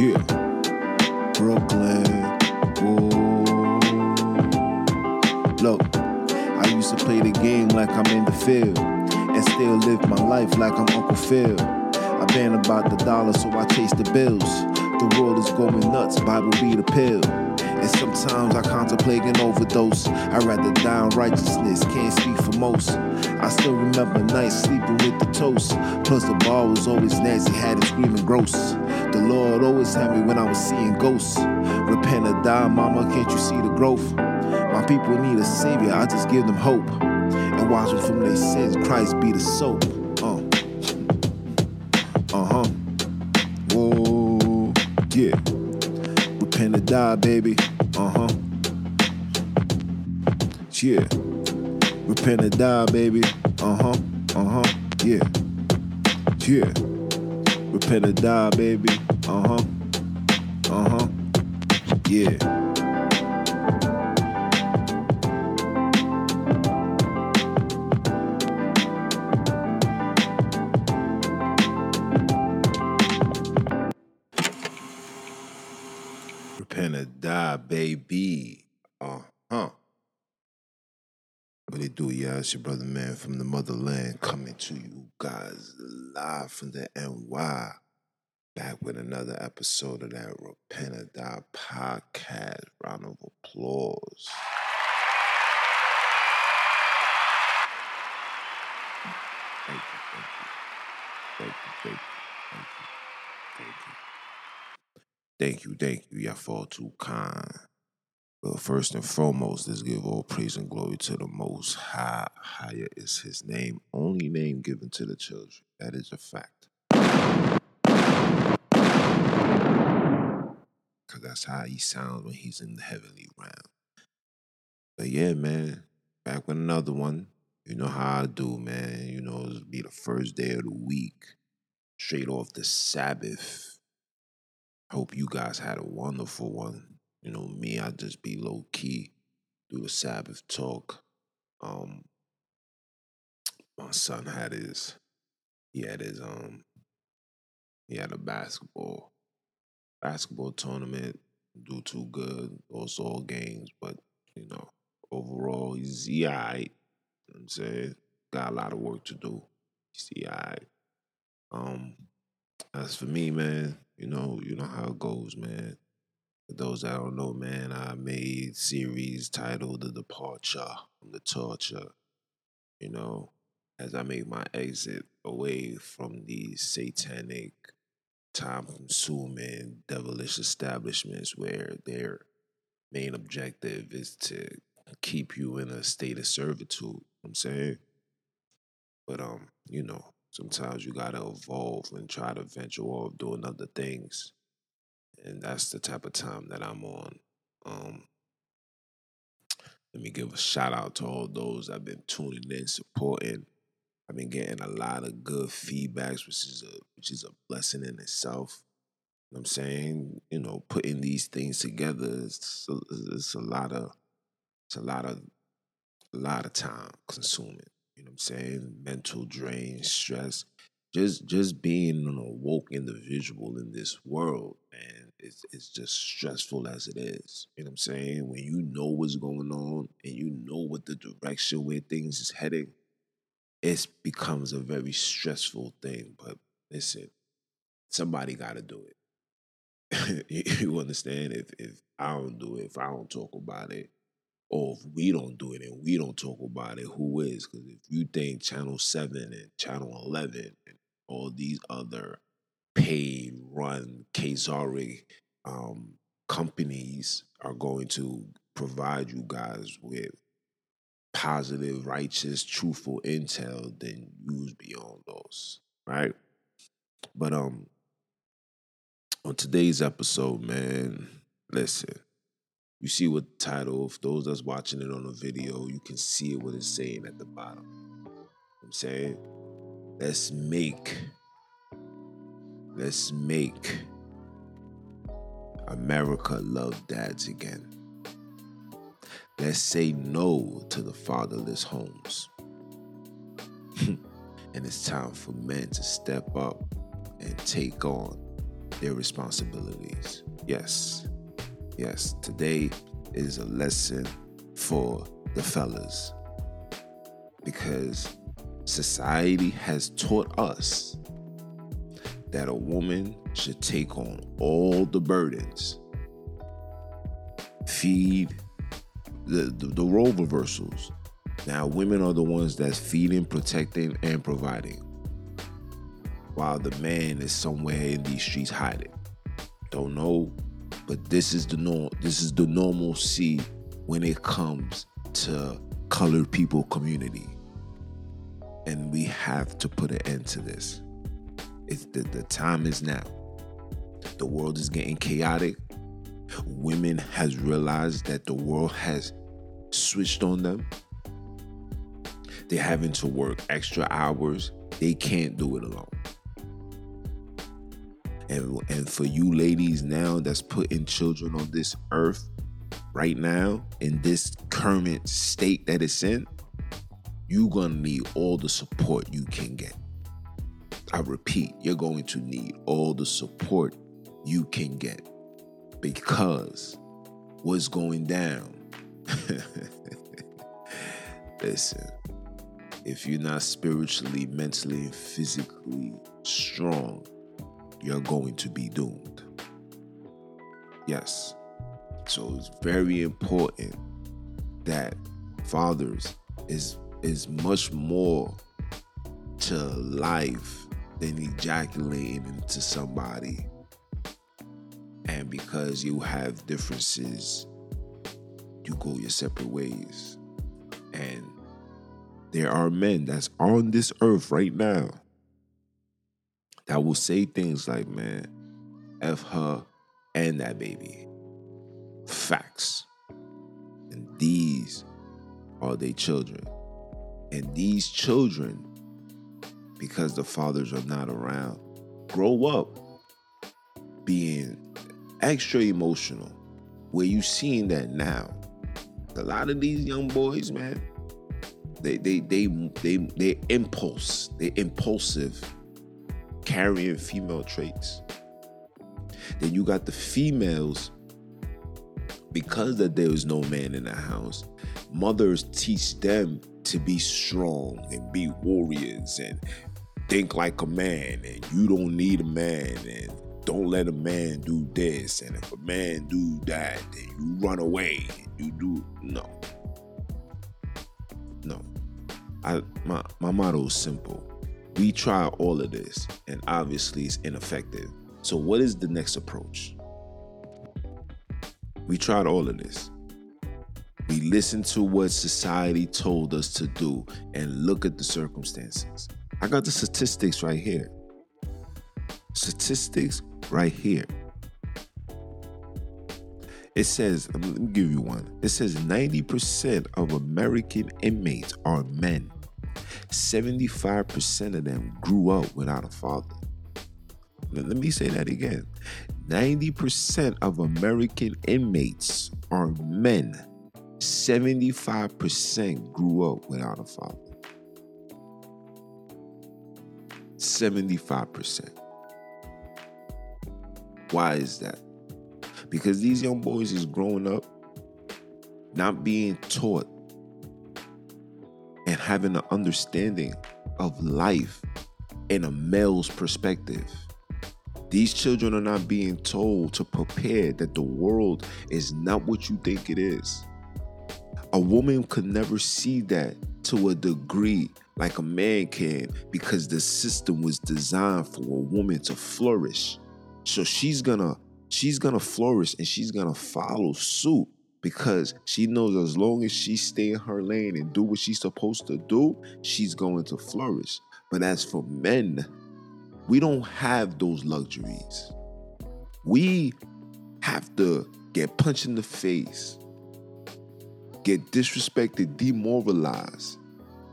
Yeah. Brooklyn. Ooh. Look, I used to play the game like I'm in the field and still live my life like I'm Uncle Phil. I been about the dollar, so I chase the bills. The world is going nuts, Bible be the pill. And sometimes I contemplate an overdose. I'd rather die in righteousness, can't speak for most. I still remember nights sleeping with the toast. Plus, the bar was always nasty, had it screaming gross. The Lord always had me when I was seeing ghosts. Repent or die, mama, can't you see the growth? My people need a savior, I just give them hope. And wash them from their sins, Christ be the soap. Uh. Uh-huh. Whoa, yeah. Repent or die, baby. Uh-huh. Yeah. Repent or die, baby. Uh-huh. Uh-huh. Yeah. Yeah. Repent or die, baby. Uh-huh. Uh-huh. Yeah. Repent or die, baby. Uh huh. What do, y'all? It's your brother, man, from the motherland, coming to you live from the NY. Back with another episode of that Repent or Die podcast. Round of applause. Thank you, thank you. Thank you, thank you, thank you, thank you. Thank you, thank you. Y'all fall too kind. But first and foremost, let's give all praise and glory to the Most High. Higher is His name, only name given to the children. That is a fact. Because that's how He sounds when He's in the heavenly realm. But yeah, man, back with another one. You know how I do, man. You know, it'll be the first day of the week, straight off the Sabbath. Hope you guys had a wonderful one. You know, me, I just be low key, do the Sabbath talk. Um, my son had his, he had his, um, he had a basketball, basketball tournament. Do too good, lost all games, but you know, overall, he's he know I'm saying, got a lot of work to do. He's he alright. Um, as for me, man, you know, you know how it goes, man. For those that don't know, man, I made series titled The Departure from the Torture. You know, as I make my exit away from these satanic, time consuming, devilish establishments where their main objective is to keep you in a state of servitude. I'm saying? But um, you know, sometimes you gotta evolve and try to venture off doing other things. And that's the type of time that I'm on. Um let me give a shout out to all those have been tuning in, supporting. I've been getting a lot of good feedbacks, which is a which is a blessing in itself. You know I'm saying, you know, putting these things together, it's a, it's a lot of it's a lot of a lot of time consuming. You know what I'm saying? Mental drain, stress. Just just being an awoke individual in this world, man, it's it's just stressful as it is. You know what I'm saying? When you know what's going on and you know what the direction where things is heading, it becomes a very stressful thing. But listen, somebody gotta do it. you, you understand? If if I don't do it, if I don't talk about it, or if we don't do it and we don't talk about it, who is? Because if you think Channel 7 and Channel 11 and all these other paid run Kazari um, companies are going to provide you guys with positive, righteous, truthful intel, then use beyond those, right? But um on today's episode, man, listen. You see what the title, of those that's watching it on the video, you can see what it's saying at the bottom. You know I'm saying, let's make, let's make America love dads again. Let's say no to the fatherless homes. and it's time for men to step up and take on their responsibilities. Yes, yes, today is a lesson for the fellas because society has taught us that a woman should take on all the burdens, feed the, the, the role reversals. Now, women are the ones that's feeding, protecting, and providing, while the man is somewhere in these streets hiding. Don't know, but this is the norm. This is the normalcy when it comes to colored people community, and we have to put an end to this. It's the, the time is now. The world is getting chaotic. Women has realized that the world has switched on them. They're having to work extra hours. They can't do it alone. And, and for you ladies now that's putting children on this earth right now in this current state that it's in, you're gonna need all the support you can get. I repeat, you're going to need all the support you can get because what's going down. Listen, if you're not spiritually, mentally, and physically strong, you're going to be doomed. Yes. So it's very important that fathers is is much more to life than ejaculating into somebody. And because you have differences, you go your separate ways. And there are men that's on this earth right now that will say things like, man, F her and that baby. Facts. And these are their children. And these children because the fathers are not around. Grow up being extra emotional. Where you seeing that now? A lot of these young boys, man, they they they they they impulse, they impulsive, carrying female traits. Then you got the females because that there is no man in the house. Mothers teach them to be strong and be warriors and think like a man and you don't need a man and don't let a man do this and if a man do that then you run away and you do no. No. I my my motto is simple. We try all of this and obviously it's ineffective. So what is the next approach? We tried all of this. We listened to what society told us to do and look at the circumstances I got the statistics right here. Statistics right here. It says, let me give you one. It says 90% of American inmates are men. 75% of them grew up without a father. Let me say that again. 90% of American inmates are men. 75% grew up without a father. 75%. Why is that? Because these young boys is growing up not being taught and having an understanding of life in a male's perspective. These children are not being told to prepare that the world is not what you think it is. A woman could never see that to a degree like a man can because the system was designed for a woman to flourish. So she's gonna she's gonna flourish and she's gonna follow suit because she knows as long as she stay in her lane and do what she's supposed to do, she's going to flourish. But as for men, we don't have those luxuries. We have to get punched in the face, get disrespected, demoralized,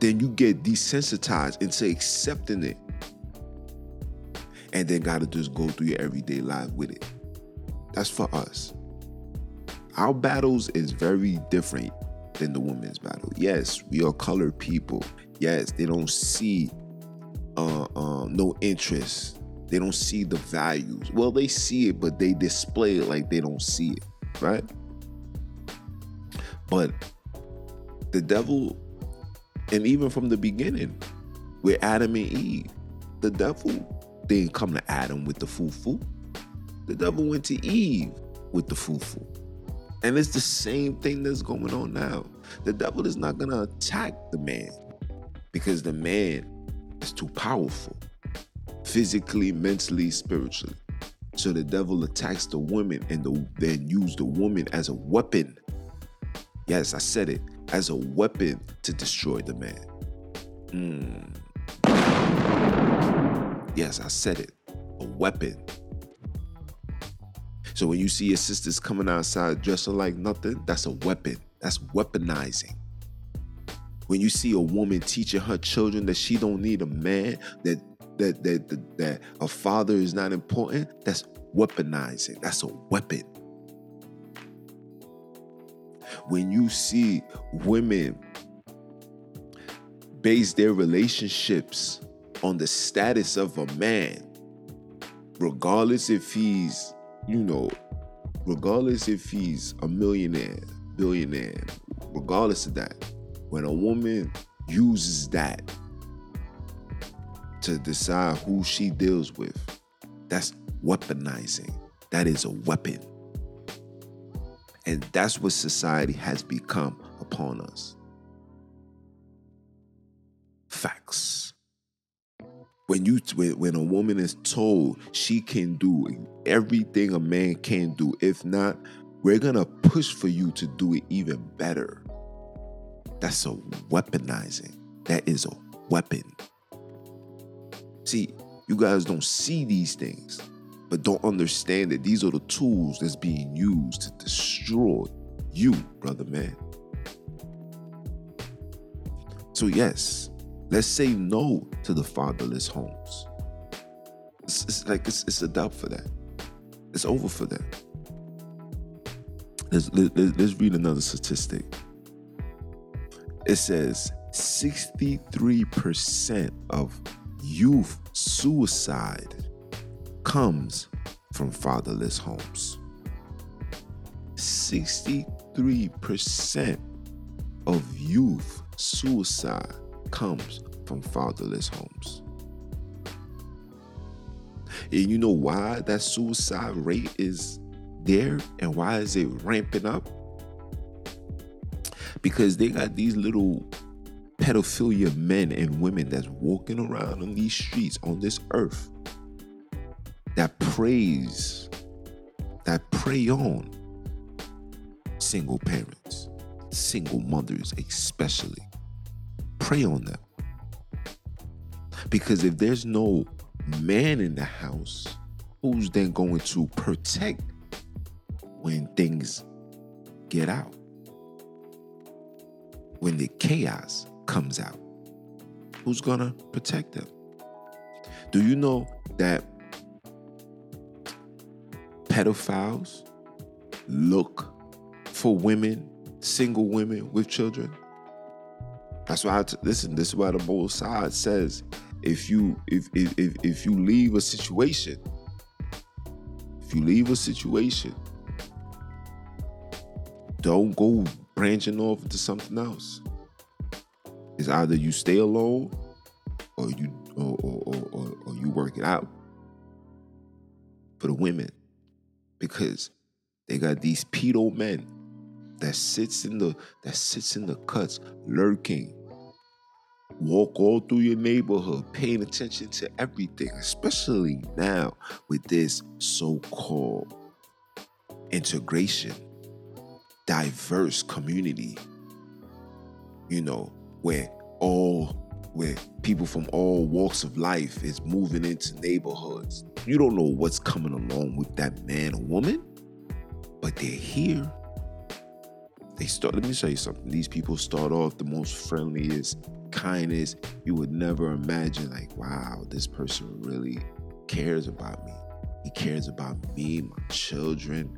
then you get desensitized into accepting it. And then gotta just go through your everyday life with it. That's for us. Our battles is very different than the women's battle. Yes, we are colored people. Yes, they don't see uh, uh, no interest They don't see the values. Well, they see it, but they display it like they don't see it, right? But the devil, and even from the beginning, with Adam and Eve, the devil didn't come to Adam with the foo-foo. The devil went to Eve with the foo-foo. And it's the same thing that's going on now. The devil is not going to attack the man because the man is too powerful physically, mentally, spiritually. So the devil attacks the woman and the, then use the woman as a weapon. Yes, I said it as a weapon to destroy the man. Mm. Yes, I said it. A weapon. So when you see your sisters coming outside dressing like nothing, that's a weapon. That's weaponizing. When you see a woman teaching her children that she don't need a man, that that that that, that a father is not important, that's weaponizing. That's a weapon. When you see women base their relationships on the status of a man, regardless if he's, you know, regardless if he's a millionaire, billionaire, regardless of that, when a woman uses that to decide who she deals with, that's weaponizing. That is a weapon. And that's what society has become upon us. Facts. When you when a woman is told she can do everything a man can do, if not, we're gonna push for you to do it even better. That's a weaponizing. That is a weapon. See, you guys don't see these things, but don't understand that these are the tools that's being used to destroy you, brother man. So, yes, let's say no to the fatherless homes. It's, it's like it's, it's a doubt for that. It's over for that. Let's, let, let's read another statistic. It says 63% of youth suicide comes from fatherless homes. 63% of youth suicide comes from fatherless homes. And you know why that suicide rate is there and why is it ramping up? Because they got these little pedophilia men and women that's walking around on these streets on this earth that praise, that prey on single parents, single mothers, especially. Prey on them. Because if there's no man in the house, who's then going to protect when things get out? When the chaos comes out? Who's gonna protect them? Do you know that pedophiles look for women, single women with children? That's why I t- listen. This is why the both side says if you if, if if if you leave a situation, if you leave a situation, don't go branching off into something else. It's either you stay alone or you or, or, or, or you work it out for the women because they got these pedo men that sits in the that sits in the cuts lurking walk all through your neighborhood paying attention to everything especially now with this so-called integration diverse community you know where all where people from all walks of life is moving into neighborhoods. You don't know what's coming along with that man or woman, but they're here. They start, let me show you something. These people start off the most friendliest, kindest. You would never imagine, like, wow, this person really cares about me. He cares about me, my children.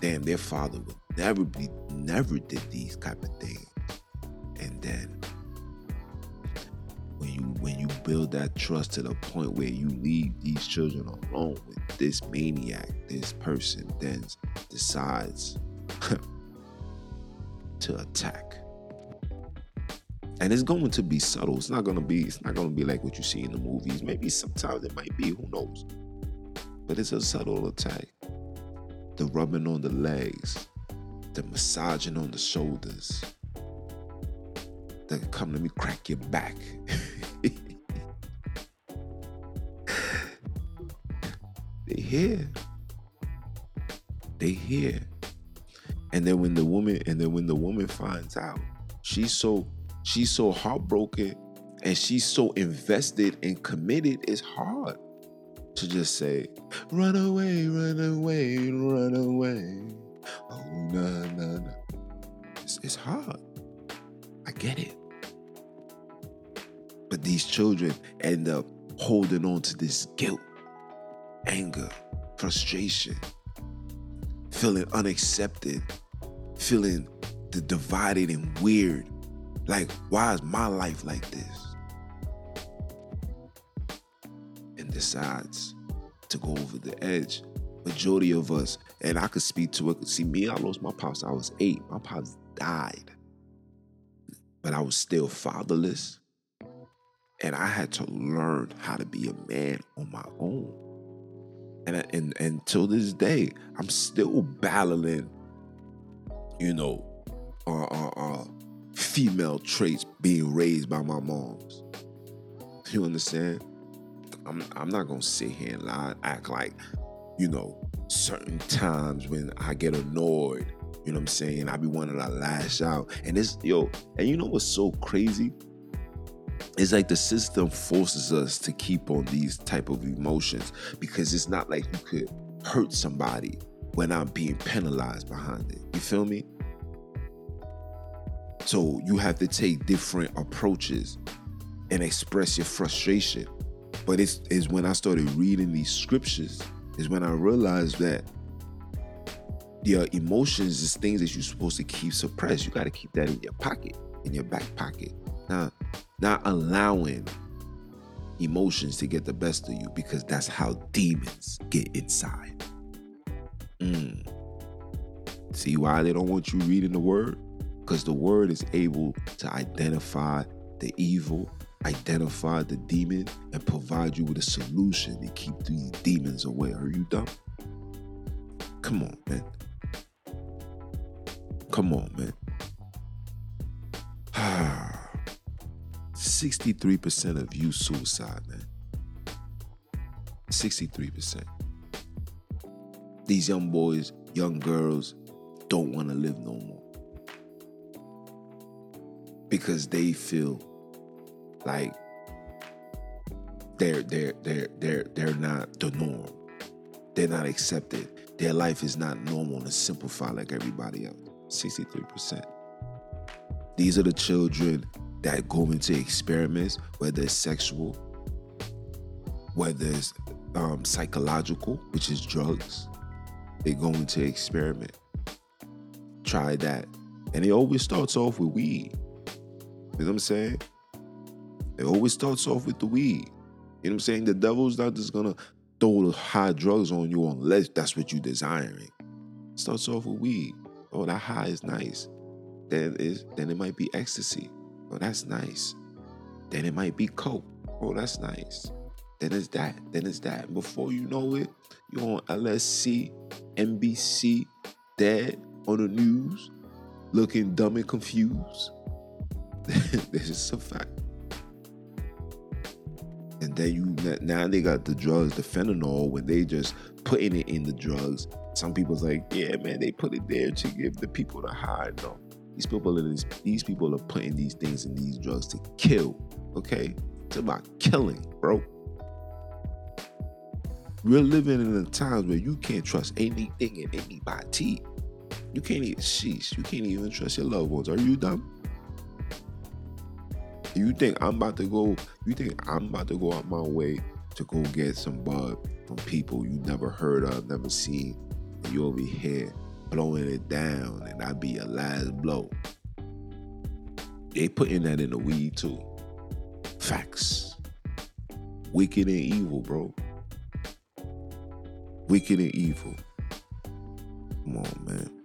Damn, their father would never be, never did these type of things. And then you when you build that trust to the point where you leave these children alone with this maniac, this person then decides to attack. And it's going to be subtle. It's not gonna be, it's not gonna be like what you see in the movies. Maybe sometimes it might be, who knows? But it's a subtle attack. The rubbing on the legs, the massaging on the shoulders. The come let me crack your back. they here. They here. And then when the woman, and then when the woman finds out, she's so she's so heartbroken and she's so invested and committed, it's hard to just say, run away, run away, run away. Oh, no, no, no. It's hard. I get it. But these children end up holding on to this guilt, anger, frustration, feeling unaccepted, feeling the divided and weird. Like, why is my life like this? And decides to go over the edge. Majority of us, and I could speak to it. See, me, I lost my pops. I was eight. My pops died. But I was still fatherless. And I had to learn how to be a man on my own. And, and, and until this day, I'm still battling you know, uh, uh, uh, female traits being raised by my moms. You understand? I'm I'm not gonna sit here and lie, act like, you know, certain times when I get annoyed, you know what I'm saying? I be wanting to lash out. And this, yo, and you know what's so crazy? It's like the system forces us to keep on these type of emotions because it's not like you could hurt somebody when I'm being penalized behind it. You feel me? So you have to take different approaches and express your frustration. But it's is when I started reading these scriptures, is when I realized that your emotions is things that you're supposed to keep suppressed. You got to keep that in your pocket, in your back pocket. Not, not allowing emotions to get the best of you because that's how demons get inside. Mm. See why they don't want you reading the word? Because the word is able to identify the evil, identify the demon, and provide you with a solution to keep these demons away. Are you dumb? Come on, man. Come on, man. 63% of you suicide, man. 63% these young boys, young girls don't want to live no more. Because they feel like they're they're they're they're they're not the norm. They're not accepted. Their life is not normal and simplified like everybody else. 63%. These are the children that go into experiments, whether it's sexual, whether it's um, psychological, which is drugs, they go into experiment. Try that. And it always starts off with weed. You know what I'm saying? It always starts off with the weed. You know what I'm saying? The devil's not just gonna throw high drugs on you unless that's what you're desiring. It starts off with weed. Oh, that high is nice. Then is then it might be ecstasy. Oh, that's nice. Then it might be coke. Oh, that's nice. Then it's that. Then it's that. Before you know it, you're on LSD, NBC, dead on the news, looking dumb and confused. this is a fact. And then you now they got the drugs, the fentanyl, when they just putting it in the drugs. Some people's like, yeah, man, they put it there to give the people the high. No, these people are these, people are putting these things in these drugs to kill. Okay, it's about killing, bro. We're living in a times where you can't trust anything and anybody. You can't even sheesh. You can't even trust your loved ones. Are you dumb? You think I'm about to go? You think I'm about to go out my way to go get some bud from people you never heard of, never seen, and you over here blowing it down, and I be a last blow. They putting that in the weed too. Facts. wicked and evil, bro. Wicked and evil. Come on, man.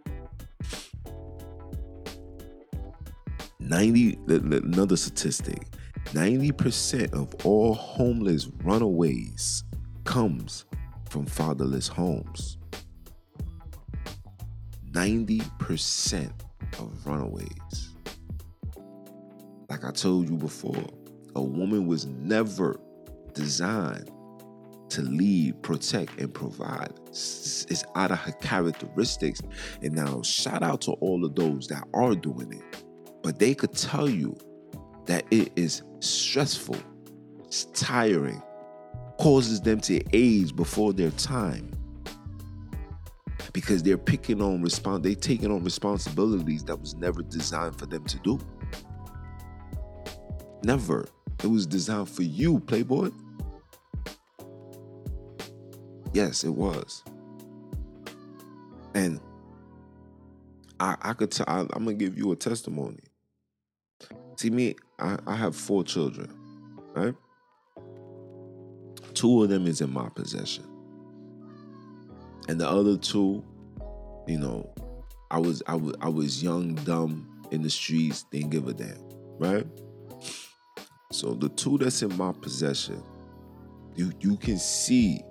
90 another statistic 90% of all homeless runaways comes from fatherless homes 90% of runaways like i told you before a woman was never designed to lead, protect, and provide. It's out of her characteristics. And now, shout out to all of those that are doing it but they could tell you that it is stressful, it's tiring, causes them to age before their time. Because they're picking on respond, they taking on responsibilities that was never designed for them to do. Never. It was designed for you, Playboy. Yes, it was. And I, I could tell, I, I'm gonna give you a testimony. See, me, I, I have four children, right? Two of them is in my possession. And the other two, you know, I was I was I was young, dumb in the streets, didn't give a damn, right? So the two that's in my possession, you you can see,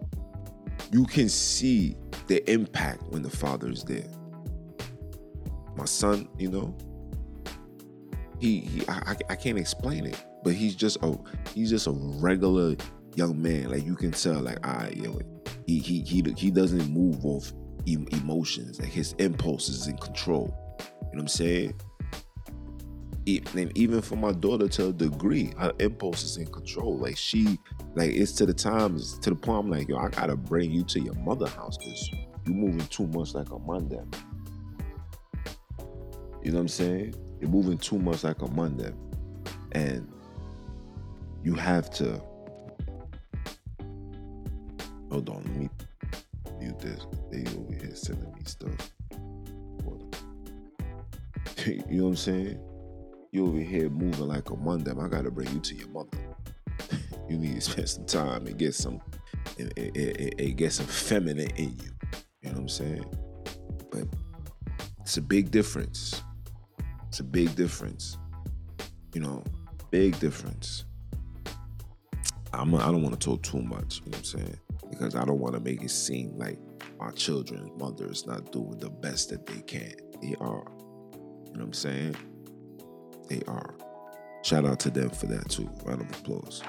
you can see the impact when the father is there. My son, you know, he, he I, I can't explain it, but he's just a he's just a regular young man. Like you can tell, like I, you know, he he he he doesn't move off emotions. Like his impulses in control. You know what I'm saying? Even for my daughter to a degree, her impulses in control. Like she, like it's to the times to the point I'm like, yo, I gotta bring you to your mother house because you're moving too much like a Monday. You know what I'm saying? You're moving too much like a Monday. And you have to hold on, let me mute this. They over here sending me stuff. you know what I'm saying? You over here moving like a Monday. I gotta bring you to your mother. you need to spend some time and get some and, and, and, and get some feminine in you. You know what I'm saying? But it's a big difference it's a big difference. You know, big difference. I'm a, I don't want to talk too much, you know what I'm saying? Because I don't want to make it seem like my children's mother is not doing the best that they can. They are. You know what I'm saying? They are. Shout out to them for that too. Round of applause.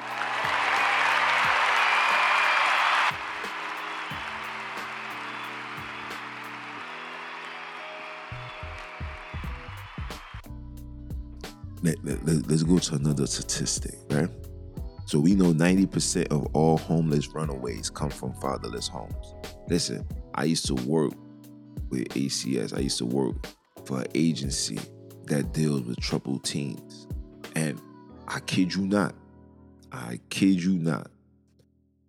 Let, let, let's go to another statistic, right? So we know 90% of all homeless runaways come from fatherless homes. Listen, I used to work with ACS. I used to work for an agency that deals with troubled teens. And I kid you not, I kid you not,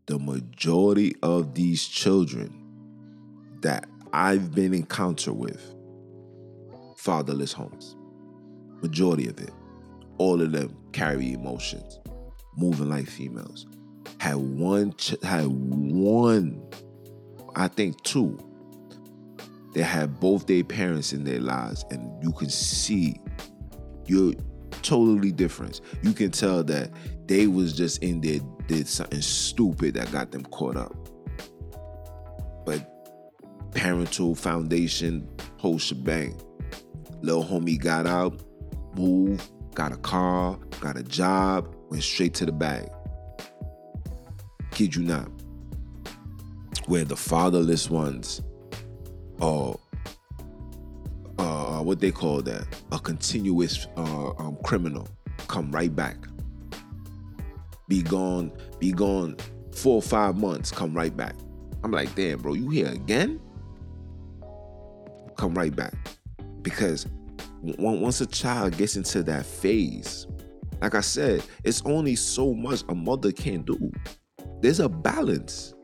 the majority of these children that I've been encounter with, fatherless homes. Majority of it all of them carry emotions, moving like females. Had one, ch- had one, I think two. They had both their parents in their lives, and you can see you're totally different. You can tell that they was just in there did something stupid that got them caught up. But parental foundation, whole shebang. Little homie got out, moved, got a car, got a job, went straight to the bag. Kid you not. Where the fatherless ones are, uh, what they call that, a continuous uh, um, criminal, come right back. Be gone, be gone four or five months, come right back. I'm like, damn, bro, you here again? Come right back. Because once a child gets into that phase, like I said, it's only so much a mother can do. There's a balance.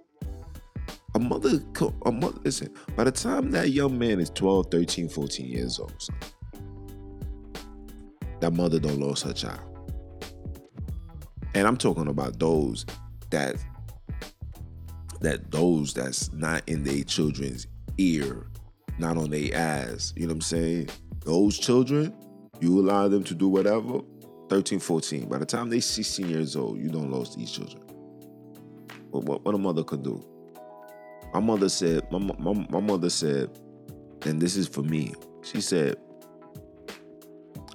A mother, a mother, listen, by the time that young man is 12, 13, 14 years old, that mother don't lose her child. And I'm talking about those that that those that's not in their children's ear, not on their ass. You know what I'm saying? Those children, you allow them to do whatever. 13, 14. By the time they're 16 years old, you don't lose these children. What, what, what a mother could do. My mother said, my, my, my mother said, and this is for me. She said,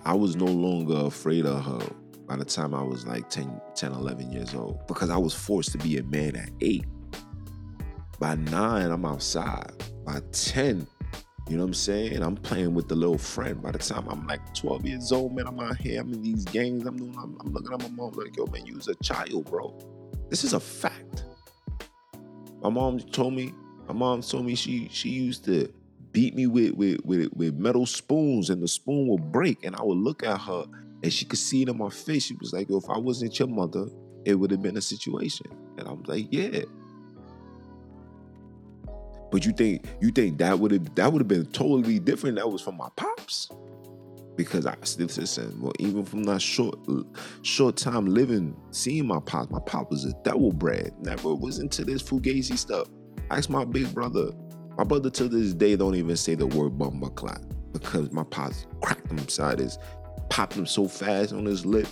I was no longer afraid of her by the time I was like 10, 10, 11 years old because I was forced to be a man at eight. By nine, I'm outside. By 10, you know what I'm saying? I'm playing with the little friend. By the time I'm like 12 years old, man, I'm out here, I'm in these games. I'm doing, I'm, I'm looking at my mom like, yo, man, you was a child, bro. This is a fact. My mom told me, my mom told me she she used to beat me with with with, with metal spoons and the spoon would break and I would look at her and she could see it in my face. She was like, yo, if I wasn't your mother, it would have been a situation. And I'm like, yeah. But you think you think that would have that would have been totally different? That was from my pops, because I still listen. Well, even from that short short time living, seeing my pops, my pop was a devil bread. Never was into this fugazi stuff. I ask my big brother. My brother to this day don't even say the word bumba clot because my pops cracked him inside his, popped him so fast on his lip.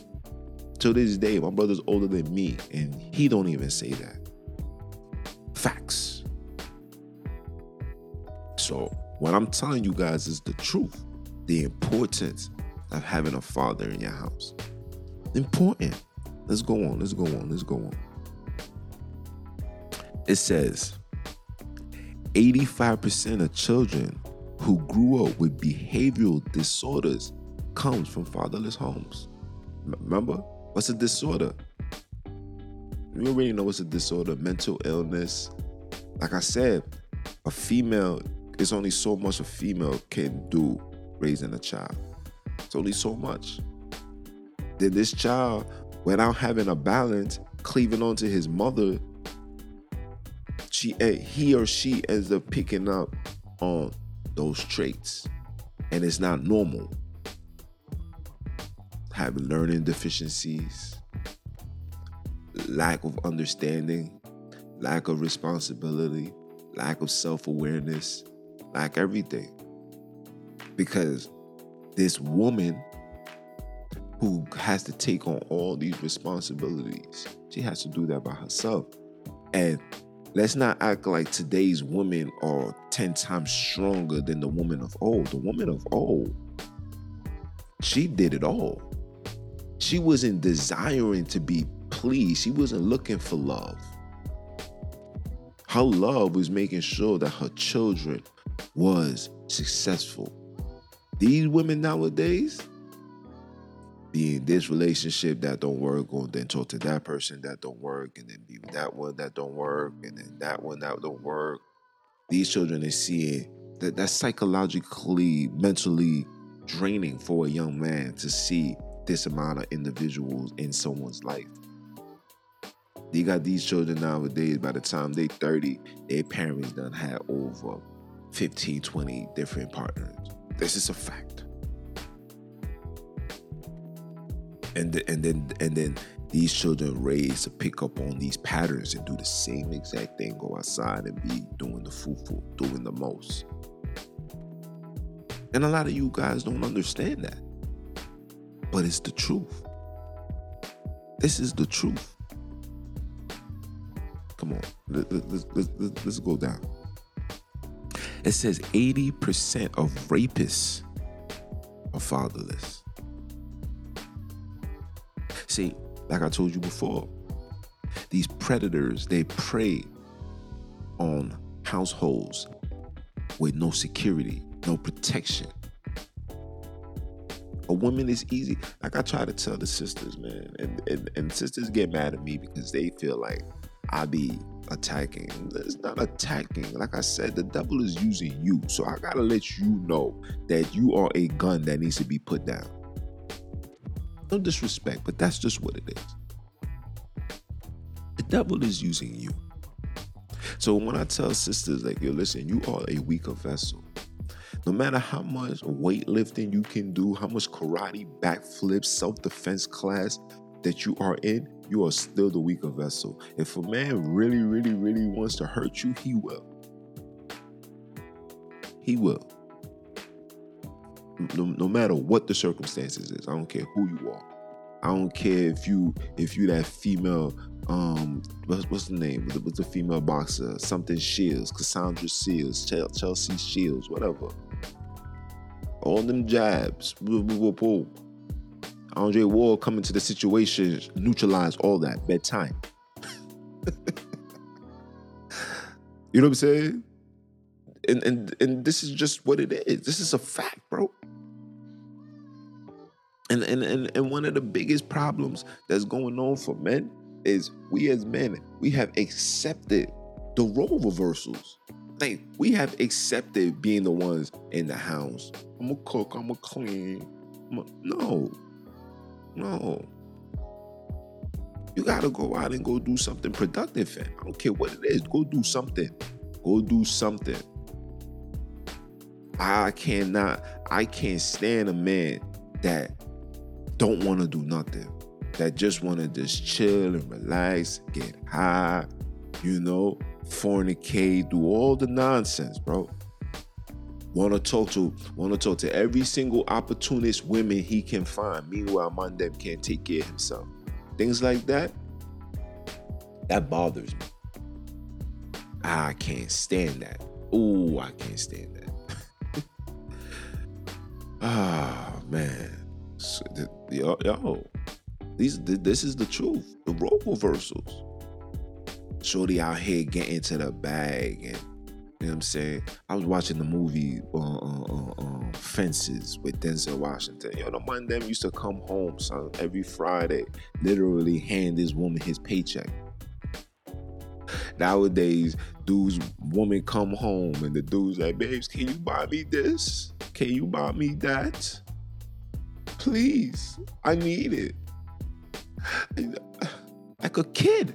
To this day, my brother's older than me, and he don't even say that. Facts. So, what I'm telling you guys is the truth. The importance of having a father in your house. Important. Let's go on. Let's go on. Let's go on. It says 85% of children who grew up with behavioral disorders comes from fatherless homes. Remember? What's a disorder? You already know what's a disorder, mental illness. Like I said, a female it's only so much a female can do raising a child. It's only so much. Then this child, without having a balance, cleaving onto his mother, she eh, he or she ends up picking up on those traits. And it's not normal. Having learning deficiencies, lack of understanding, lack of responsibility, lack of self awareness, lack everything. Because this woman who has to take on all these responsibilities, she has to do that by herself. And let's not act like today's women are 10 times stronger than the woman of old. The woman of old, she did it all. She wasn't desiring to be pleased, she wasn't looking for love. Her love was making sure that her children was successful. These women nowadays, be in this relationship that don't work, or then talk to that person that don't work, and then be with that one that don't work, and then that one that don't work. These children are seeing that that's psychologically, mentally draining for a young man to see this amount of individuals in someone's life. You got these children nowadays, by the time they 30, their parents done had over 15, 20 different partners. This is a fact. And, and then and then these children raised to pick up on these patterns and do the same exact thing, go outside and be doing the fufu, doing the most. And a lot of you guys don't understand that. But it's the truth. This is the truth. Come on, let, let, let, let's go down. It says 80% of rapists are fatherless. See, like I told you before, these predators, they prey on households with no security, no protection. A woman is easy. Like I try to tell the sisters, man, and, and, and sisters get mad at me because they feel like I be attacking. It's not attacking. Like I said, the devil is using you. So I gotta let you know that you are a gun that needs to be put down. No disrespect, but that's just what it is. The devil is using you. So when I tell sisters, like, yo, listen, you are a weaker vessel. No matter how much weightlifting you can do, how much karate, backflips, self defense class, that you are in, you are still the weaker vessel. If a man really, really, really wants to hurt you, he will. He will. No, no matter what the circumstances is, I don't care who you are. I don't care if you if you that female um what's, what's the name what's the female boxer something Shields Cassandra Shields Chelsea Shields whatever all them jabs Andre Ward coming to the situation neutralize all that bedtime you know what I'm saying and and and this is just what it is this is a fact bro and, and, and, and one of the biggest problems that's going on for men is we as men, we have accepted the role reversals. Like we have accepted being the ones in the house. I'm a cook, I'm a clean. I'm a, no, no. You gotta go out and go do something productive, fam. I don't care what it is. Go do something. Go do something. I cannot, I can't stand a man that don't want to do nothing, that just want to just chill and relax, get high, you know, fornicate, do all the nonsense, bro. Want to talk to, want to talk to every single opportunist women he can find. Meanwhile, Mandem can't take care of himself. Things like that, that bothers me. I can't stand that. Oh, I can't stand that. ah, man yo, yo, these this is the truth. The role reversals. Shorty out here getting to the bag and you know what I'm saying? I was watching the movie uh, uh, uh, uh, Fences with Denzel Washington. Yo, the man them used to come home, son, every Friday, literally hand this woman his paycheck. Nowadays, dudes, woman come home and the dude's like, babes, can you buy me this? Can you buy me that? Please, I need it. Like a kid.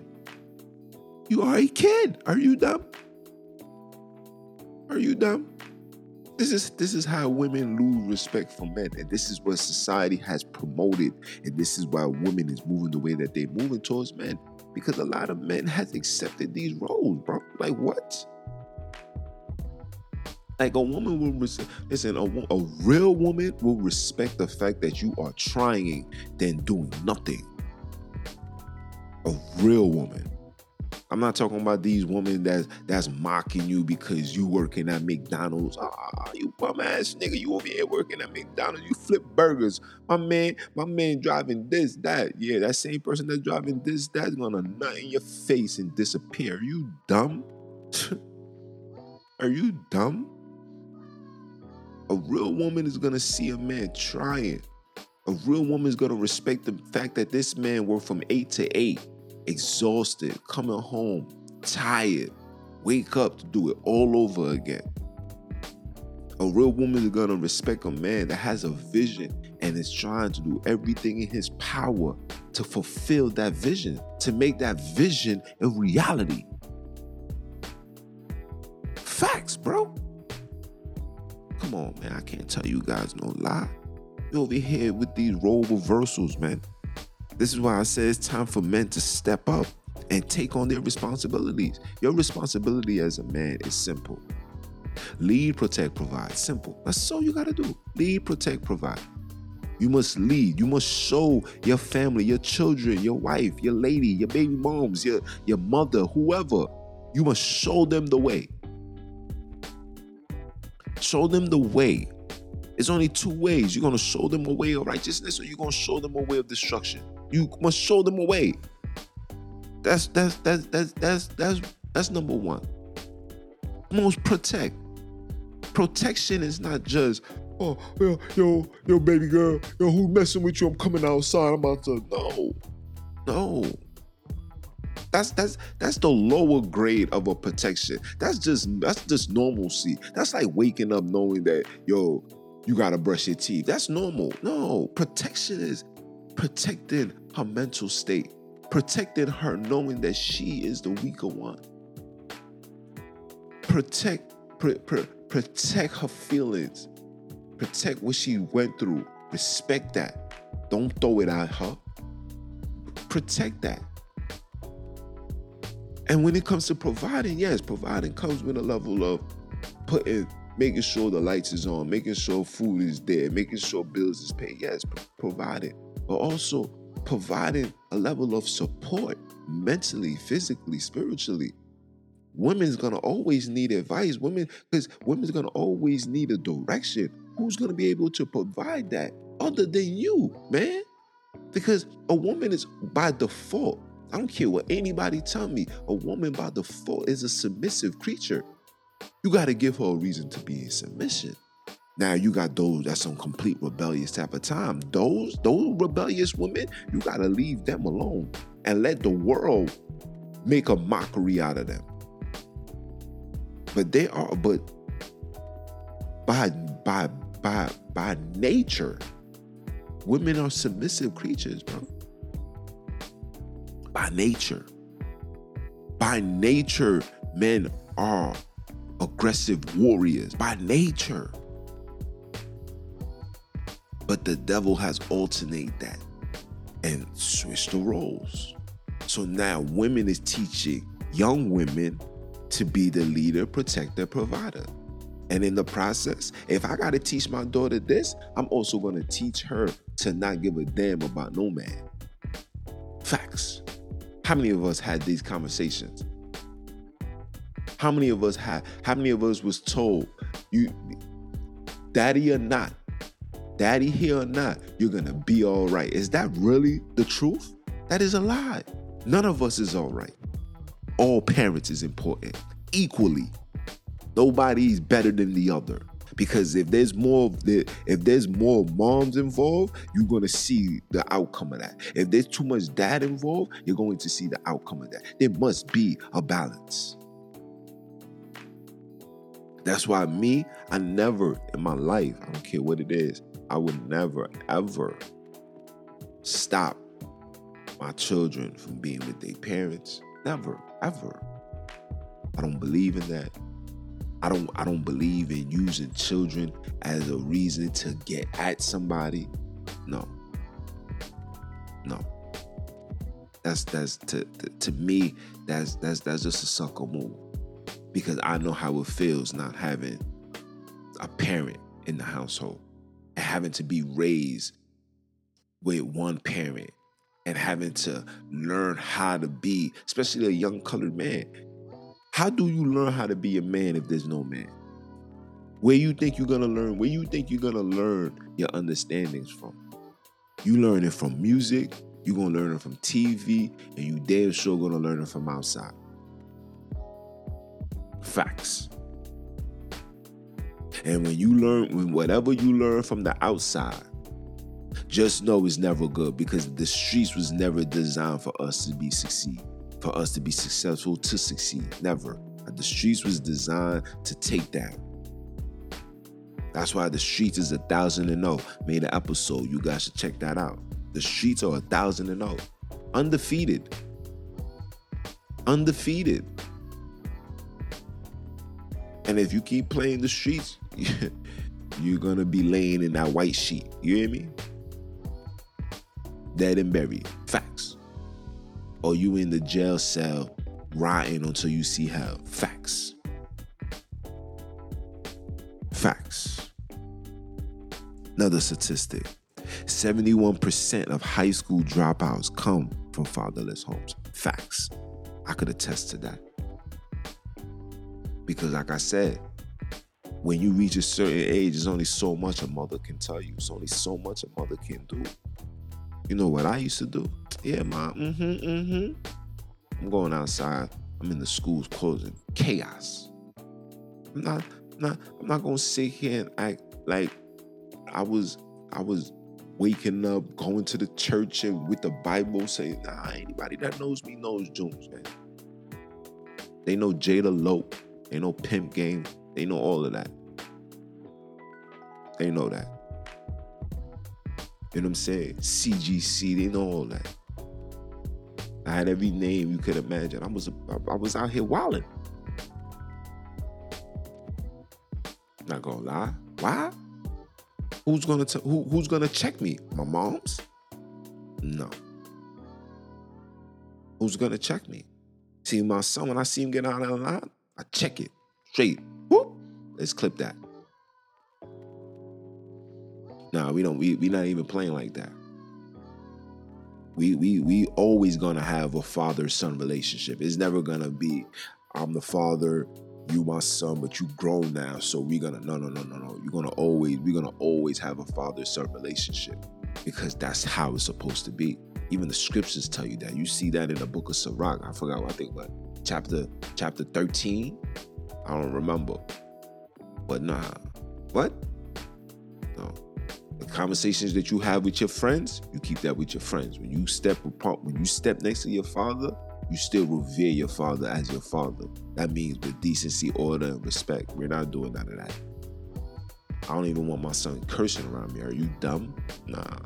You are a kid. Are you dumb? Are you dumb? This is this is how women lose respect for men, and this is what society has promoted, and this is why women is moving the way that they're moving towards men, because a lot of men has accepted these roles, bro. Like what? Like a woman will res- listen. A, a real woman will respect the fact that you are trying than doing nothing. A real woman. I'm not talking about these women that's that's mocking you because you working at McDonald's. Ah, you bum ass nigga, you over here working at McDonald's. You flip burgers. My man, my man driving this, that. Yeah, that same person that's driving this, that's gonna nut in your face and disappear. Are you dumb? Are you dumb? A real woman is gonna see a man trying. A real woman is gonna respect the fact that this man worked from eight to eight, exhausted, coming home, tired, wake up to do it all over again. A real woman is gonna respect a man that has a vision and is trying to do everything in his power to fulfill that vision, to make that vision a reality. Facts, bro. Come on, man. I can't tell you guys no lie. You over here with these role reversals, man. This is why I say it's time for men to step up and take on their responsibilities. Your responsibility as a man is simple. Lead, protect, provide. Simple. That's all you gotta do. Lead, protect, provide. You must lead. You must show your family, your children, your wife, your lady, your baby moms, your, your mother, whoever. You must show them the way. Show them the way. It's only two ways. You're gonna show them a way of righteousness, or you're gonna show them a way of destruction. You must show them a way. That's that's that's that's that's that's that's number one. Most protect. Protection is not just, oh yo, yo, yo, baby girl, yo, who messing with you? I'm coming outside. I'm about to no. No. That's that's that's the lower grade of a protection. That's just that's just normalcy. That's like waking up knowing that yo, you gotta brush your teeth. That's normal. No, protection is protecting her mental state, protecting her knowing that she is the weaker one. Protect, pr- pr- protect her feelings, protect what she went through. Respect that. Don't throw it at her. protect that. And when it comes to providing, yes, providing comes with a level of putting, making sure the lights is on, making sure food is there, making sure bills is paid. Yes, providing, but also providing a level of support mentally, physically, spiritually. Women's gonna always need advice. Women, because women's gonna always need a direction. Who's gonna be able to provide that other than you, man? Because a woman is by default I don't care what anybody tell me. A woman by default is a submissive creature. You got to give her a reason to be in submission. Now you got those that's some complete rebellious type of time. Those those rebellious women, you got to leave them alone and let the world make a mockery out of them. But they are but by by by by nature, women are submissive creatures, bro by nature. By nature, men are aggressive warriors. By nature. But the devil has alternated that and switched the roles. So now women is teaching young women to be the leader, protector, provider. And in the process, if I got to teach my daughter this, I'm also going to teach her to not give a damn about no man. Facts. How many of us had these conversations? How many of us had, how many of us was told, you daddy or not, daddy here or not, you're gonna be all right. Is that really the truth? That is a lie. None of us is all right. All parents is important equally. Nobody's better than the other because if there's more the if there's more moms involved you're going to see the outcome of that if there's too much dad involved you're going to see the outcome of that there must be a balance that's why me i never in my life i don't care what it is i would never ever stop my children from being with their parents never ever i don't believe in that I don't I don't believe in using children as a reason to get at somebody. No. No. That's that's to, to, to me that's that's that's just a sucker move. Because I know how it feels not having a parent in the household having to be raised with one parent and having to learn how to be, especially a young colored man, how do you learn how to be a man if there's no man? Where you think you're gonna learn? Where you think you're gonna learn your understandings from? You learn it from music. You're gonna learn it from TV, and you damn sure gonna learn it from outside. Facts. And when you learn, when whatever you learn from the outside, just know it's never good because the streets was never designed for us to be succeed for us to be successful to succeed. Never. The streets was designed to take that. That's why the streets is a thousand and oh. Made an episode. You guys should check that out. The streets are a thousand and oh. Undefeated. Undefeated. And if you keep playing the streets, you're gonna be laying in that white sheet. You hear me? Dead and buried. Facts or you in the jail cell rotting until you see hell. Facts. Facts. Another statistic 71% of high school dropouts come from fatherless homes. Facts. I could attest to that. Because, like I said, when you reach a certain age, there's only so much a mother can tell you. There's only so much a mother can do. You know what I used to do? Yeah, mom. Mm-hmm, mm-hmm. I'm going outside. I'm in the schools closing. Chaos. I'm not, I'm not, I'm not gonna sit here and act like I was, I was waking up, going to the church and with the Bible saying, nah, anybody that knows me knows Jones, man. They know Jada Lope. They know Pimp Game. They know all of that. They know that. You know what I'm saying? CGC, they know all that. I had every name you could imagine. I was I was out here wilding. Not gonna lie. Why? Who's gonna t- who, who's gonna check me? My mom's? No. Who's gonna check me? See my son, when I see him get out of line, I check it straight. Whoop. Let's clip that. Nah, we don't. We we not even playing like that. We we we always gonna have a father son relationship. It's never gonna be I'm the father, you my son, but you grown now, so we gonna no no no no no. You're gonna always we're gonna always have a father son relationship because that's how it's supposed to be. Even the scriptures tell you that. You see that in the book of Sirach. I forgot what I think, but chapter chapter 13. I don't remember. But nah. What? No. The conversations that you have with your friends, you keep that with your friends. When you step apart, when you step next to your father, you still revere your father as your father. That means with decency, order, and respect. We're not doing none of that. I don't even want my son cursing around me. Are you dumb? Nah.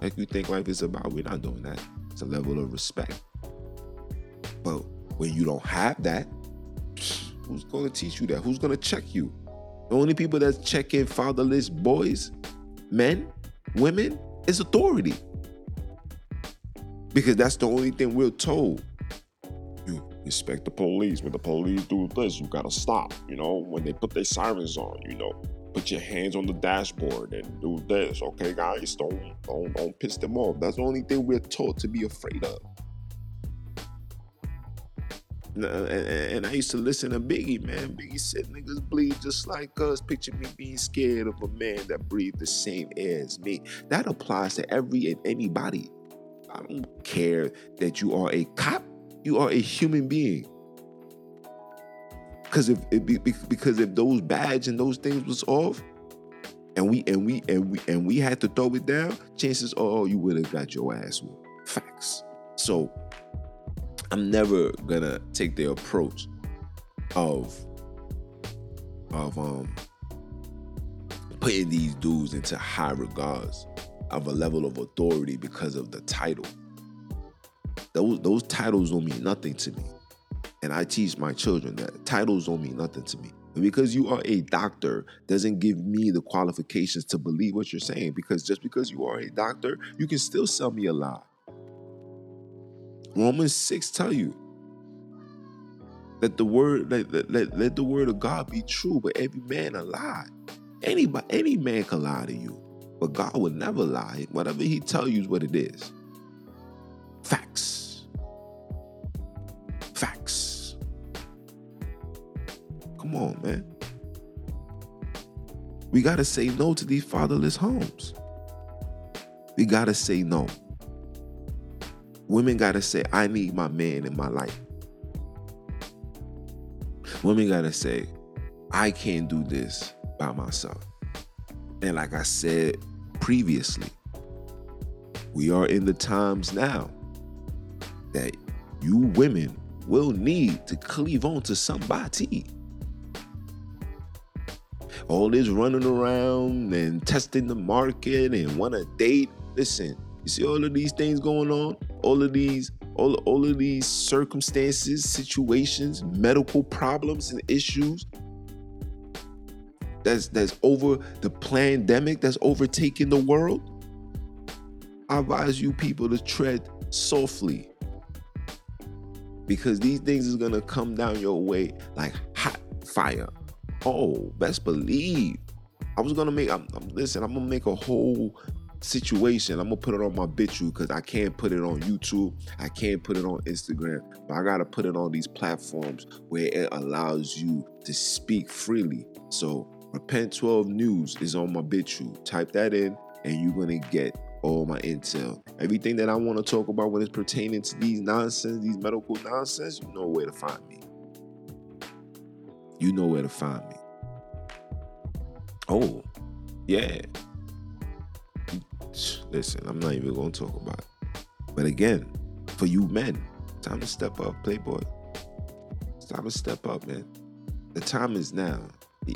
Like you think life is about, we're not doing that. It's a level of respect. But when you don't have that, who's going to teach you that? Who's going to check you? The only people that's checking fatherless boys, men, women, is authority. Because that's the only thing we're told. You respect the police. When the police do this, you gotta stop. You know, when they put their sirens on, you know, put your hands on the dashboard and do this. Okay, guys, don't don't don't piss them off. That's the only thing we're taught to be afraid of. And, I used to listen to Biggie, man. Biggie said niggas bleed just like us. Picture me being scared of a man that breathed the same air as me. That applies to every and anybody. I don't care that you are a cop. You are a human being. Because if, because if those badge and those things was off, and we and we and we and we had to throw it down, chances are you would have got your ass. Facts. So I'm never gonna take the approach of of um putting these dudes into high regards of a level of authority because of the title. Those those titles don't mean nothing to me. And I teach my children that titles don't mean nothing to me. And because you are a doctor doesn't give me the qualifications to believe what you're saying. Because just because you are a doctor, you can still sell me a lie. Romans 6 tell you that the word let, let, let, the word of God be true, but every man a lie. Anybody, any man can lie to you. But God will never lie. Whatever He tell you is what it is. Facts. Facts. Come on, man. We got to say no to these fatherless homes. We got to say no. Women got to say, I need my man in my life. Women got to say, I can't do this by myself. And like I said previously. We are in the times now that you women will need to cleave on to somebody. All this running around and testing the market and want to date. Listen, you see all of these things going on? All of these, all, all of these circumstances, situations, medical problems and issues that's that's over the pandemic that's overtaking the world, I advise you people to tread softly. Because these things is gonna come down your way like hot fire. Oh, best believe. I was gonna make. I'm, I'm, listen. I'm gonna make a whole situation. I'm gonna put it on my BitChute because I can't put it on YouTube. I can't put it on Instagram, but I gotta put it on these platforms where it allows you to speak freely. So Repent 12 News is on my BitChute. Type that in, and you're gonna get all my intel. Everything that I want to talk about when it's pertaining to these nonsense, these medical nonsense, you know where to find me. You know where to find me. Oh, yeah. Listen, I'm not even gonna talk about it. But again, for you men, time to step up, Playboy. It's time to step up, man. The time is now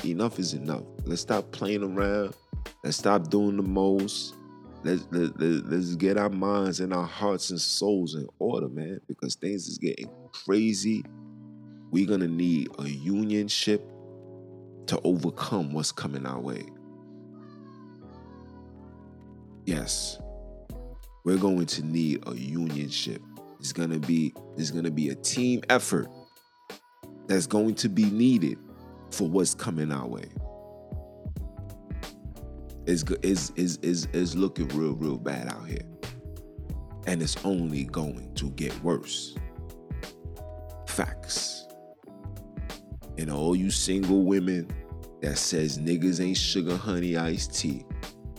enough is enough. Let's stop playing around. Let's stop doing the most. Let's, let, let, let's get our minds and our hearts and souls in order, man, because things is getting crazy. We're going to need a unionship to overcome what's coming our way. Yes, we're going to need a unionship It's gonna be there's gonna be a team effort that's going to be needed for what's coming our way. It's is is is is looking real real bad out here, and it's only going to get worse. Facts. And all you single women that says niggas ain't sugar honey iced tea,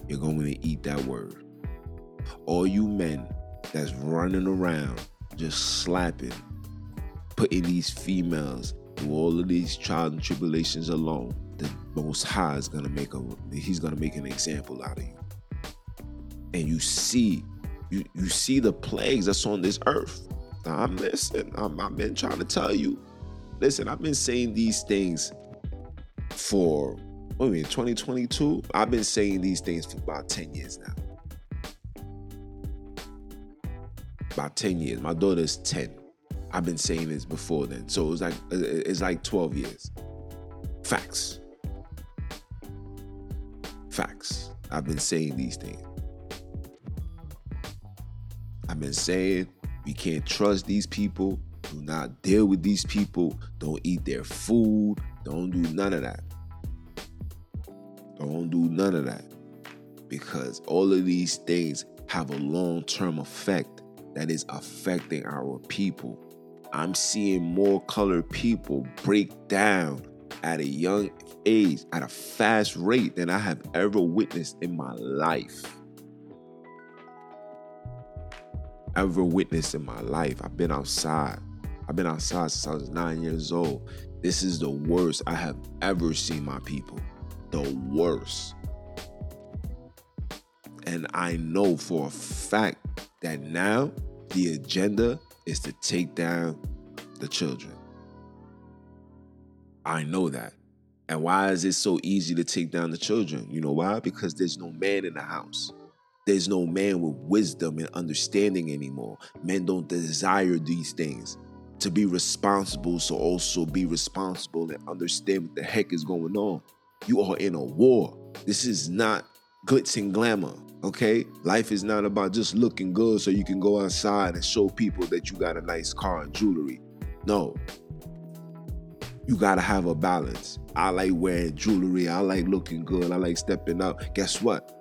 you're going to eat that word. All you men that's running around just slapping, putting these females through all of these trials and tribulations alone, the Most High is gonna make a He's gonna make an example out of you. And you see, you you see the plagues that's on this earth. Now, I'm listening. I'm, I've been trying to tell you. Listen, I've been saying these things for what mean 2022. I've been saying these things for about 10 years now. About 10 years. My daughter's 10. I've been saying this before then. So it's like uh, uh, it's like 12 years. Facts. Facts. I've been saying these things. I've been saying we can't trust these people. Do not deal with these people. Don't eat their food. Don't do none of that. Don't do none of that. Because all of these things have a long term effect that is affecting our people. I'm seeing more colored people break down at a young age at a fast rate than I have ever witnessed in my life. Ever witnessed in my life. I've been outside. I've been outside since I was nine years old. This is the worst I have ever seen my people. The worst. And I know for a fact that now the agenda is to take down the children. I know that. And why is it so easy to take down the children? You know why? Because there's no man in the house. There's no man with wisdom and understanding anymore. Men don't desire these things. To be responsible, so also be responsible and understand what the heck is going on. You are in a war. This is not glitz and glamour, okay? Life is not about just looking good so you can go outside and show people that you got a nice car and jewelry. No, you gotta have a balance. I like wearing jewelry. I like looking good. I like stepping up. Guess what?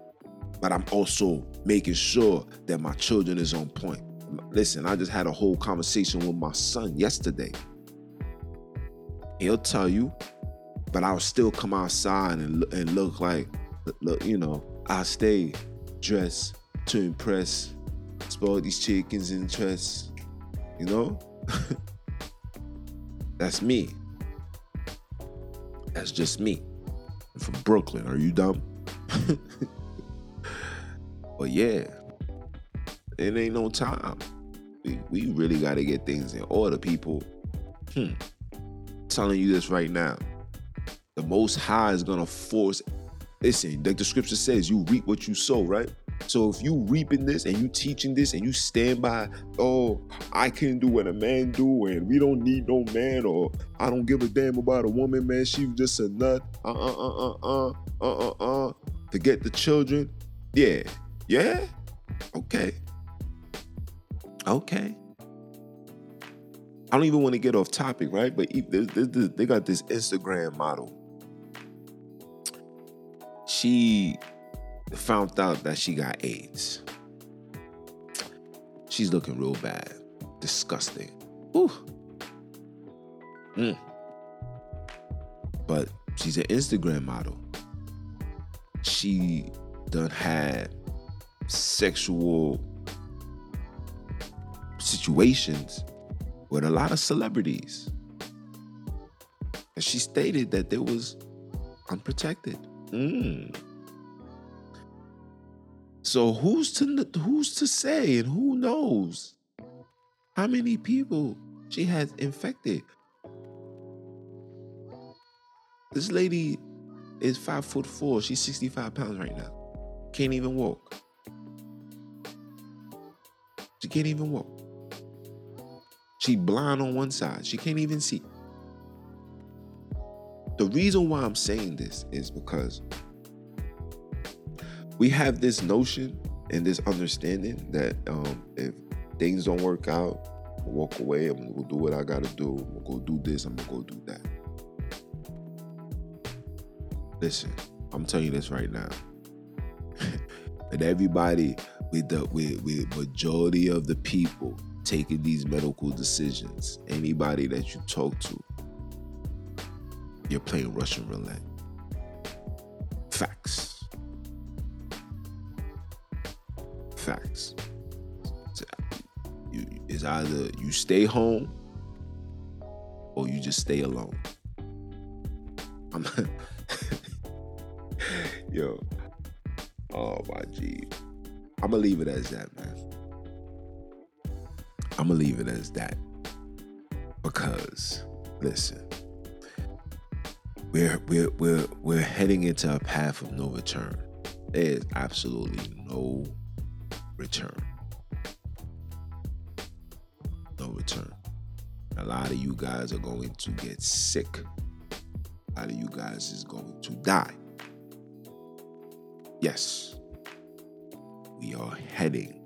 But I'm also making sure that my children is on point. Listen, I just had a whole conversation with my son yesterday. He'll tell you, but I'll still come outside and, and look like, look, you know, I stay dressed to impress, spoil these chickens interest, you know? That's me. That's just me. I'm from Brooklyn. Are you dumb? but yeah, it ain't no time. We, we really got to get things in order, people. Hmm. telling you this right now. The Most High is to force. Listen, like the scripture says, you reap what you sow, right? So if you reaping this and you teaching this and you stand by, oh, I can do what a man do and we don't need no man or I don't give a damn about a woman, man. She just a nut. Uh uh uh uh uh uh uh. To get the children, yeah, yeah, okay, okay. I don't even want to get off topic, right? But they got this Instagram model. She found out that she got AIDS. She's looking real bad. Disgusting. Ooh. Mm. But she's an Instagram model. She done had sexual situations with a lot of celebrities. And she stated that there was unprotected. Mm. So who's to who's to say and who knows how many people she has infected? This lady is five foot four. She's 65 pounds right now. Can't even walk. She can't even walk. She blind on one side. She can't even see. The reason why I'm saying this is because we have this notion and this understanding that um, if things don't work out, gonna walk away. I'm gonna go do what I gotta do. I'm gonna go do this. I'm gonna go do that. Listen, I'm telling you this right now. and everybody with the with, with majority of the people taking these medical decisions, anybody that you talk to, you're playing Russian roulette. Facts. Facts. It's either you stay home or you just stay alone. I'm yo. Oh my G. I'm gonna leave it as that, man. I'm gonna leave it as that. Because listen, we're we're we're we're heading into a path of no return. There is absolutely no return. No return. A lot of you guys are going to get sick. A lot of you guys is going to die. Yes, we are heading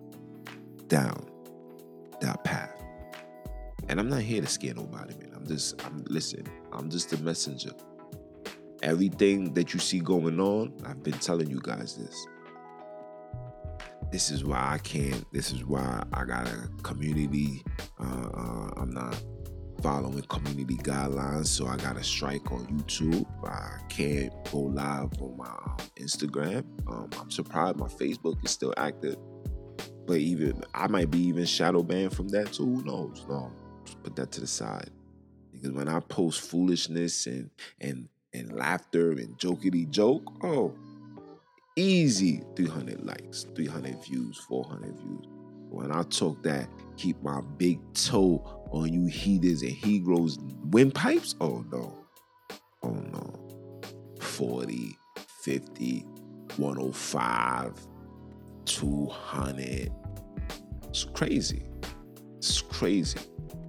down that path. And I'm not here to scare nobody, man. I'm just, I'm listen, I'm just a messenger. Everything that you see going on, I've been telling you guys this. This is why I can't, this is why I got a community. Uh, uh, I'm not following community guidelines, so I got a strike on YouTube. I can't go live on my um, Instagram. Um, I'm surprised my Facebook is still active, but even I might be even shadow banned from that too. Who knows? No, just put that to the side because when I post foolishness and and and laughter and jokety joke, oh, easy 300 likes, 300 views, 400 views. When I talk that, keep my big toe on you heaters and he grows windpipes, oh no. Oh no. 40, 50, 105, 200. It's crazy. It's crazy.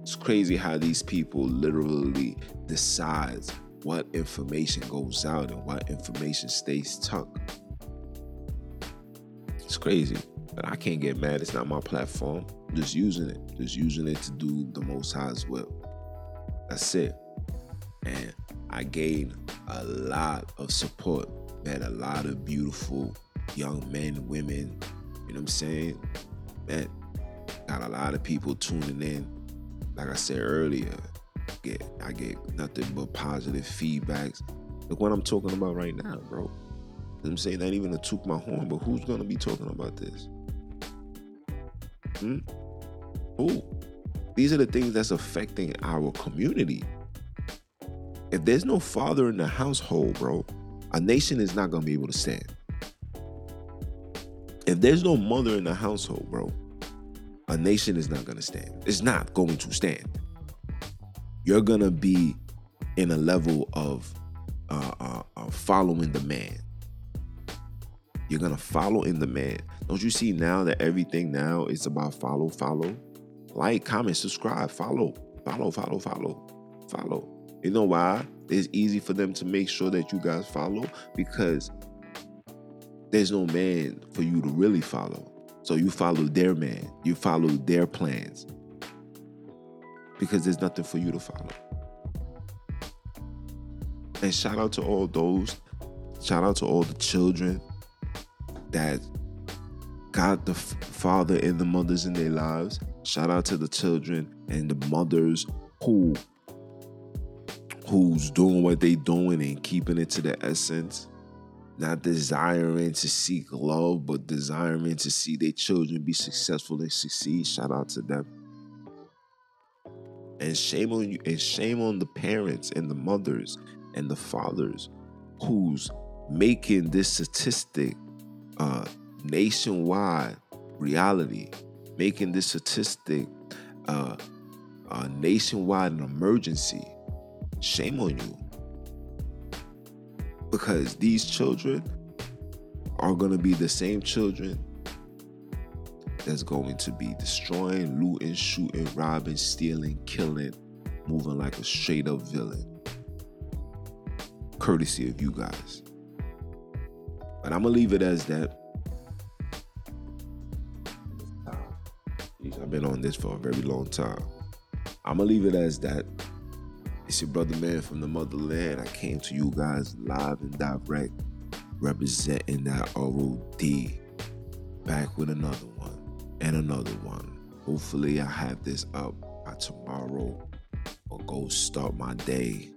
It's crazy how these people literally decide what information goes out and what information stays tucked. It's crazy. But I can't get mad. It's not my platform. I'm just using it. Just using it to do the most high's will. That's it. And I gained a lot of support. Met a lot of beautiful young men, women. You know what I'm saying? Met got a lot of people tuning in. Like I said earlier, get I get nothing but positive feedbacks. Look what I'm talking about right now, bro. I'm saying not even to took my horn, but who's gonna be talking about this? Hmm? Who? These are the things that's affecting our community. If there's no father in the household, bro, a nation is not gonna be able to stand. If there's no mother in the household, bro, a nation is not gonna stand. It's not going to stand. You're gonna be in a level of uh, uh, uh, following the man. You're gonna follow in the man. Don't you see now that everything now is about follow, follow? Like, comment, subscribe, follow, follow, follow, follow, follow. You know why? It's easy for them to make sure that you guys follow because there's no man for you to really follow. So you follow their man, you follow their plans because there's nothing for you to follow. And shout out to all those, shout out to all the children that got the father and the mothers in their lives. Shout out to the children and the mothers who who's doing what they doing and keeping it to the essence. Not desiring to seek love, but desiring to see their children be successful and succeed. Shout out to them. And shame on you, and shame on the parents and the mothers and the fathers who's making this statistic uh, nationwide reality, making this statistic uh, a nationwide emergency. Shame on you. Because these children are going to be the same children that's going to be destroying, looting, shooting, robbing, stealing, killing, moving like a straight up villain. Courtesy of you guys. But I'm going to leave it as that. I've been on this for a very long time. I'm gonna leave it as that. It's your brother man from the motherland. I came to you guys live and direct, representing that ROD. Back with another one and another one. Hopefully, I have this up by tomorrow or go start my day.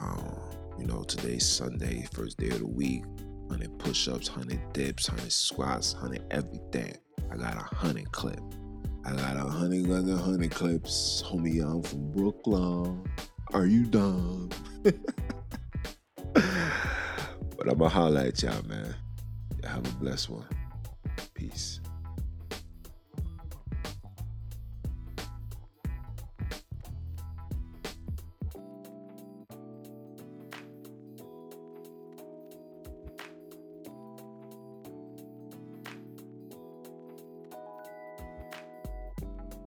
Um, you know, today's Sunday, first day of the week. 100 push ups, 100 dips, 100 squats, 100 everything. I got a 100 clip. I got a 100 other 100 clips. Homie, I'm from Brooklyn. Are you dumb? but I'm going to holler at y'all, man. Have a blessed one. Peace.